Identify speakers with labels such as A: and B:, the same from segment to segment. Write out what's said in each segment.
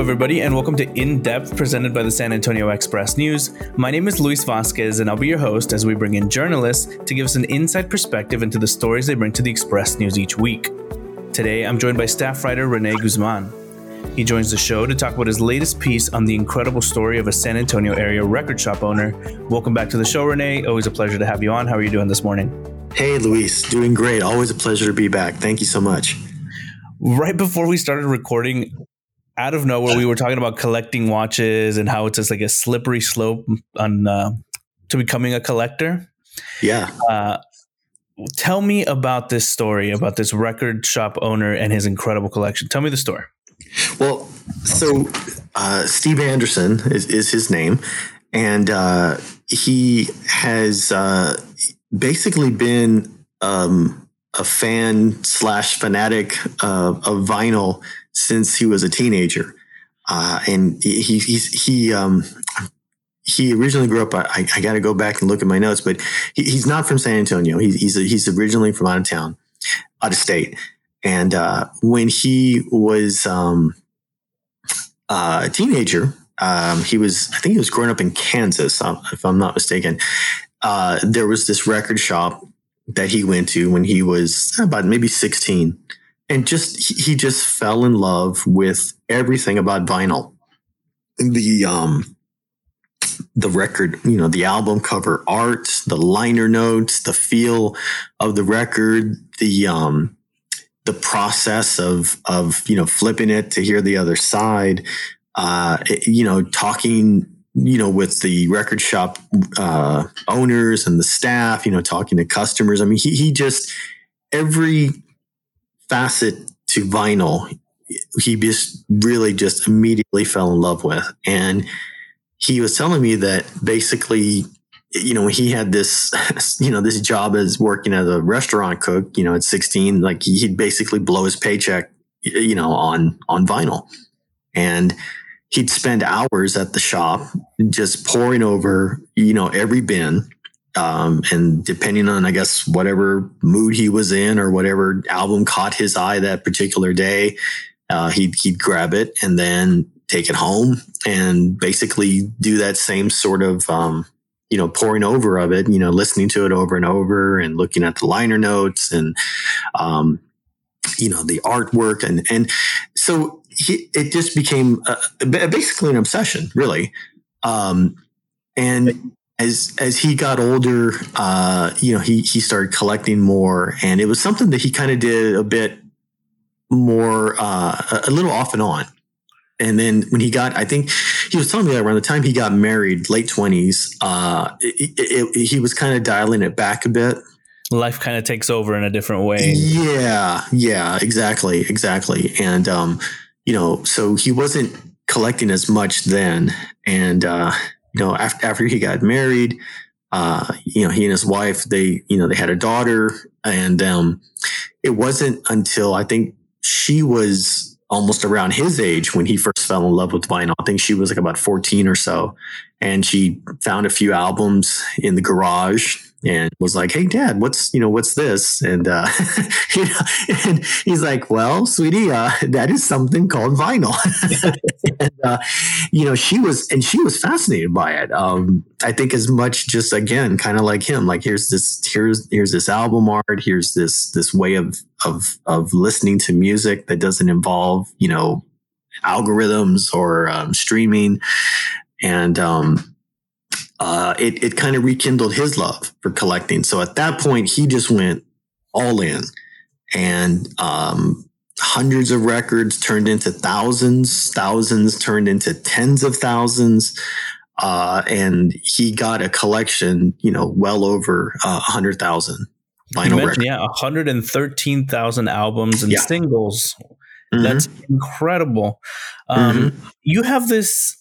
A: Hello, everybody, and welcome to In Depth, presented by the San Antonio Express News. My name is Luis Vasquez, and I'll be your host as we bring in journalists to give us an inside perspective into the stories they bring to the Express News each week. Today, I'm joined by staff writer Rene Guzman. He joins the show to talk about his latest piece on the incredible story of a San Antonio area record shop owner. Welcome back to the show, Rene. Always a pleasure to have you on. How are you doing this morning?
B: Hey, Luis. Doing great. Always a pleasure to be back. Thank you so much.
A: Right before we started recording, out of nowhere, we were talking about collecting watches and how it's just like a slippery slope on uh, to becoming a collector.
B: Yeah. Uh,
A: tell me about this story about this record shop owner and his incredible collection. Tell me the story.
B: Well, so uh, Steve Anderson is, is, his name, and uh, he has uh, basically been um, a fan slash fanatic of vinyl since he was a teenager. Uh, and he, he's, he, um, he originally grew up. I, I got to go back and look at my notes, but he, he's not from San Antonio. He's he's, a, he's originally from out of town, out of state. And uh, when he was um, uh, a teenager, um, he was I think he was growing up in Kansas, um, if I'm not mistaken. Uh, there was this record shop that he went to when he was about maybe 16, and just he just fell in love with everything about vinyl. The um the record you know the album cover art the liner notes the feel of the record the um the process of of you know flipping it to hear the other side uh you know talking you know with the record shop uh owners and the staff you know talking to customers. I mean he he just every facet to vinyl he just really just immediately fell in love with. And he was telling me that basically you know he had this you know this job as working as a restaurant cook you know at 16 like he'd basically blow his paycheck you know on on vinyl. And he'd spend hours at the shop just pouring over you know every bin um, and depending on, I guess, whatever mood he was in or whatever album caught his eye that particular day, uh, he'd, he'd grab it and then take it home and basically do that same sort of, um, you know, pouring over of it, you know, listening to it over and over and looking at the liner notes and, um, you know, the artwork. And, and so he, it just became basically an obsession, really. Um, and as as he got older, uh, you know, he he started collecting more, and it was something that he kind of did a bit more, uh, a little off and on. And then when he got, I think he was telling me that around the time he got married, late twenties, uh, it, it, he was kind of dialing it back a bit.
A: Life kind of takes over in a different way.
B: Yeah, yeah, exactly, exactly. And um, you know, so he wasn't collecting as much then, and uh, you know, after, after he got married, uh, you know, he and his wife, they, you know, they had a daughter and, um, it wasn't until I think she was almost around his age when he first fell in love with vinyl. I think she was like about 14 or so. And she found a few albums in the garage and was like, "Hey, Dad, what's you know what's this?" And uh, you know, and he's like, "Well, sweetie, uh, that is something called vinyl." and uh, you know, she was and she was fascinated by it. Um, I think as much just again, kind of like him. Like here's this here's here's this album art. Here's this this way of of of listening to music that doesn't involve you know algorithms or um, streaming and um, uh, it, it kind of rekindled his love for collecting. So at that point, he just went all in and, um, hundreds of records turned into thousands, thousands turned into tens of thousands. Uh, and he got a collection, you know, well over uh, a uh, hundred thousand. vinyl record.
A: Yeah, 113,000 albums and
B: Yeah.
A: singles.
B: Mhm.
A: That's incredible. Um, You have this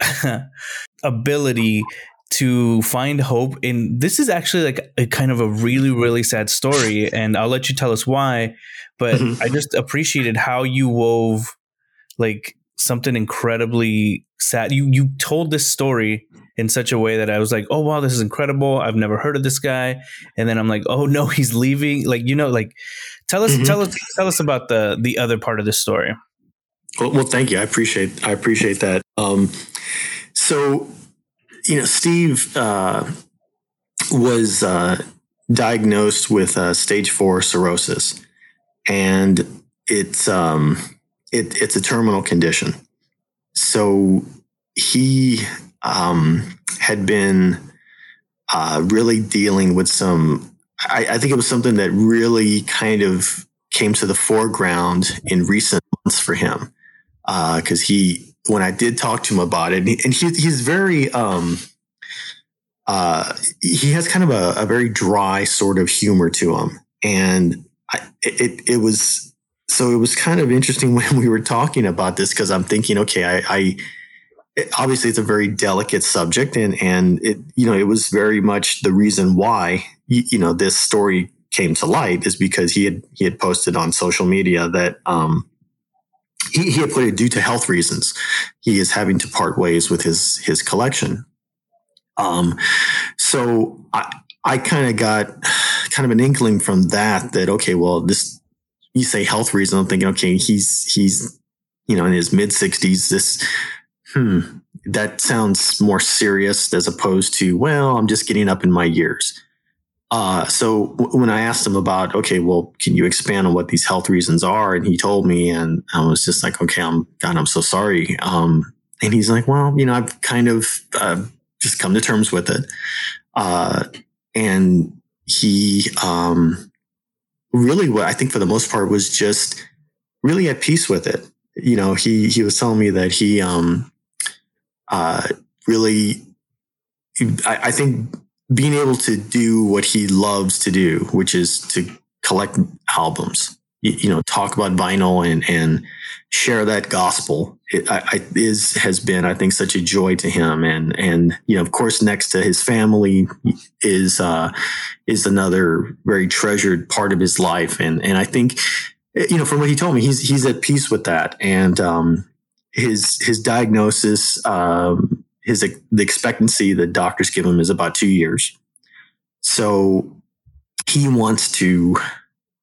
A: ability to find hope in this is actually like a kind of a really really sad story and i'll let you tell us why but
B: Mhm.
A: i just appreciated how you wove like something incredibly sad. You you told this story in such a way that i was like oh wow this is incredible. I've never heard of this guy. And then i'm like oh no he's leaving. Like you know like tell us
B: Mhm.
A: tell us tell us about the the other part of the story
B: Well, well, thank you. I appreciate I appreciate that. Um, so, you know, Steve uh, was uh, diagnosed with uh, stage four cirrhosis, and it's um, it, it's a terminal condition. So he um, had been uh, really dealing with some. I, I think it was something that really kind of came to the foreground in recent months for him because he when I did talk to him about it, and he, he's very um, uh, he has kind of a, a very dry sort of humor to him, and I, it it was so it was kind of interesting when we were talking about this because I'm thinking, okay, I. I it, obviously, it's a very delicate subject, and and it you know it was very much the reason why you, you know this story came to light is because he had he had posted on social media that um, he, he had put it due to health reasons. He is having to part ways with his his collection. Um, so I I kind of got kind of an inkling from that that okay, well this you say health reason. I'm thinking okay, he's he's you know in his mid sixties. This hmm that sounds more serious as opposed to well I'm just getting up in my years. Uh, so w- when I asked him about, okay, well, can you expand on what these health reasons are? And he told me, and I was just like, okay, I'm God, I'm so sorry. Um, and he's like, well, you know, I've kind of uh, just come to terms with it. Uh, and he um, really, what I think for the most part was just really at peace with it. You know, he he was telling me that he um, uh, really, I, I think being able to do what he loves to do, which is to collect albums, you, you know, talk about vinyl and and share that gospel, it, I, I, is has been, I think, such a joy to him. And and you know, of course, next to his family is uh, is another very treasured part of his life. And and I think, you know, from what he told me, he's he's at peace with that. And um, his his diagnosis. Um, his the expectancy the doctors give him is about two years. So he wants to,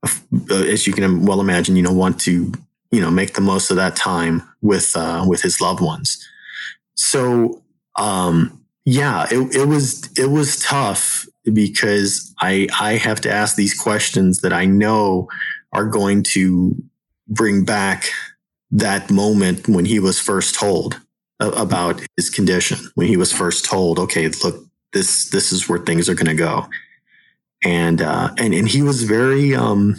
B: uh, as you can well imagine, you know, want to you know make the most of that time with uh, with his loved ones. So um, yeah, it, it was it was tough because I I have to ask these questions that I know are going to bring back that moment when he was first told about his condition when he was first told, okay, look, this this is where things are going to go, and uh, and and he was very um,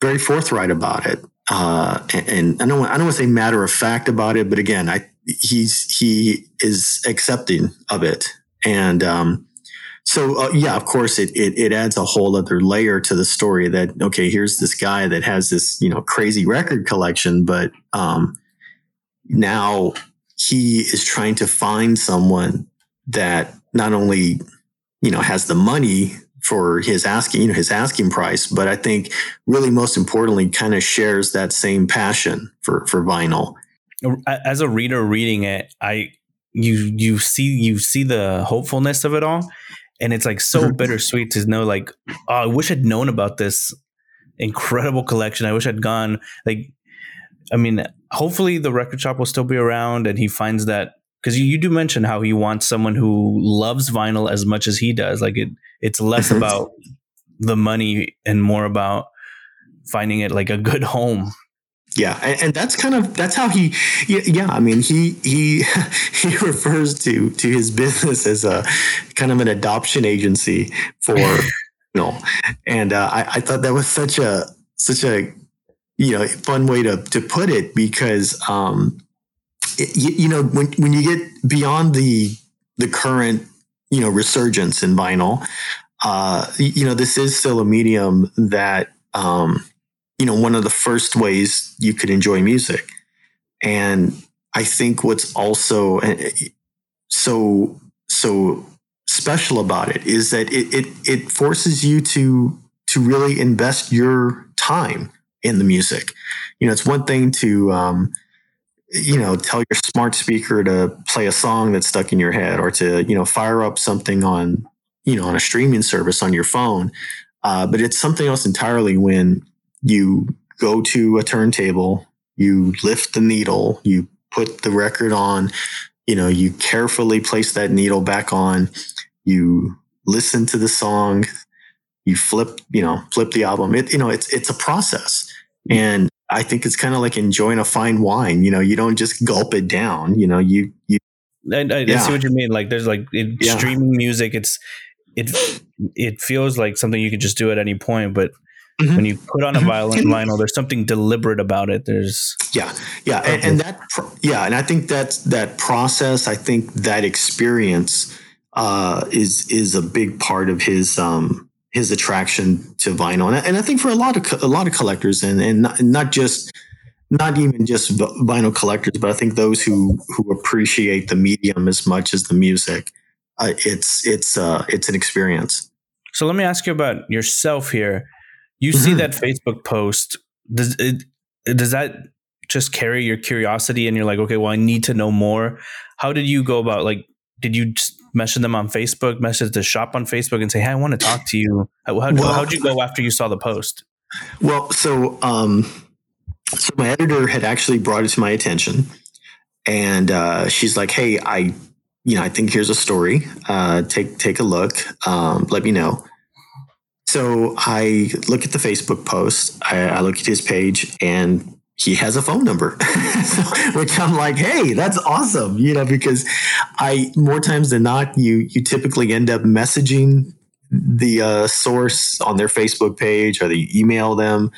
B: very forthright about it, uh, and, and I don't I don't want to say matter of fact about it, but again, I he's he is accepting of it, and um, so uh, yeah, of course, it, it it adds a whole other layer to the story that okay, here's this guy that has this you know crazy record collection, but um, now he is trying to find someone that not only you know has the money for his asking you know his asking price but i think really most importantly kind of shares that same passion for for vinyl
A: as a reader reading it i you you see you see the hopefulness of it all and it's like so
B: Mhm.
A: bittersweet to know like oh, i wish i'd known about this incredible collection i wish i'd gone like i mean hopefully the record shop will still be around and he finds that because you, you do mention how he wants someone who loves vinyl as much as he does. Like it it's less about the money and more about finding it like a good home.
B: Yeah and, and that's kind of that's how he yeah, yeah i mean he he he refers to to his business as a kind of an adoption agency for you know and uh, I, I thought that was such a such a you know fun way to to put it because um it, you, know when when you get beyond the the current you know resurgence in vinyl uh, you know, this is still a medium that, um, you know, one of the first ways you could enjoy music. And I think what's also eh, so, so special about it is that it, it, it forces you to, to really invest your time in the music. You know, it's one thing to, um, you know, tell your smart speaker to play a song that's stuck in your head or to, you know, fire up something on, you know, on a streaming service on your phone. Uh, but it's something else entirely when you go to a turntable, you lift the needle, you put the record on, you know, you carefully place that needle back on, you listen to the song, you flip, you know, flip the album. It, you know, it's, it's a process. And I think it's kind of like enjoying a fine wine. You know, you don't just gulp it down. You know, you you.
A: I, I, yeah. see what you mean. Like, there's like in yeah. streaming music. It's it it feels like something you could just do at any point, but Mm-hmm. when you put on a violin mm-hmm. vinyl there's something deliberate about it there's
B: yeah yeah and, and, that yeah and i think that that process i think that experience uh, is is a big part of his um, his attraction to vinyl, and I, and I think for a lot of a lot of collectors, and and not, not just not even just vinyl collectors, but I think those who who appreciate the medium as much as the music, uh, it's it's uh, it's an experience.
A: So let me ask you about yourself here. You mm-hmm. see that Facebook post. Does it does that just carry your curiosity and you're like, okay, well, I need to know more. How did you go about like? Did you just message them on Facebook, message the shop on Facebook, and say, "Hey, I want to talk to you." How, how, well, how'd you go after you saw the post?
B: Well, so um, so my editor had actually brought it to my attention, and uh, she's like, "Hey, I, you know, I think here's a story. Uh, take take a look. Um, let me know." So I look at the Facebook post. I, I look at his page, and he has a phone number, which I'm like, hey, that's awesome, you know, because I more times than not, you you typically end up messaging the uh, source on their Facebook page or they email them.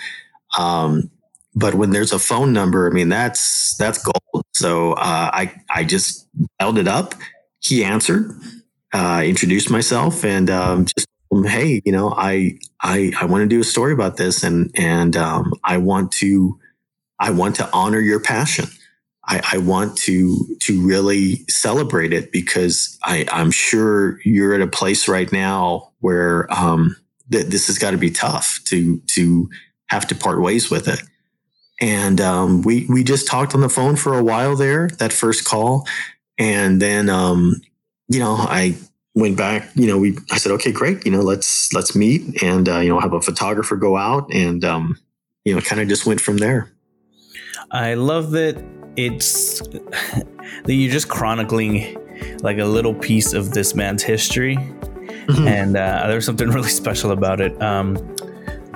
B: Um, but when there's a phone number, I mean, that's that's gold. So uh, I I just held it up. He answered, uh, introduced myself, and um, just hey, you know, I I I want to do a story about this, and and um, I want to I want to honor your passion. I, I, want to to really celebrate it because I, I'm sure you're at a place right now where um, th- this has got to be tough to to have to part ways with it. And um, we we just talked on the phone for a while there that first call, and then um, you know I went back. You know we I said okay great you know let's let's meet and uh, you know have a photographer go out and um, you know kind of just went from there.
A: I love that it's that you're just chronicling like a little piece of this man's history, mm-hmm. and uh, there's something really special about it. Um,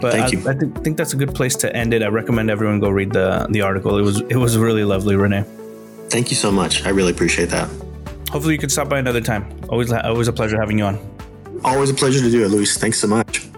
A: but Thank I, you. I th- think that's a good place to end it. I recommend everyone go read the the article. It was it was really lovely, Rene.
B: Thank you so much. I really appreciate that.
A: Hopefully, you can stop by another time. Always, always a pleasure having you on.
B: Always a pleasure to do it, Luis. Thanks so much.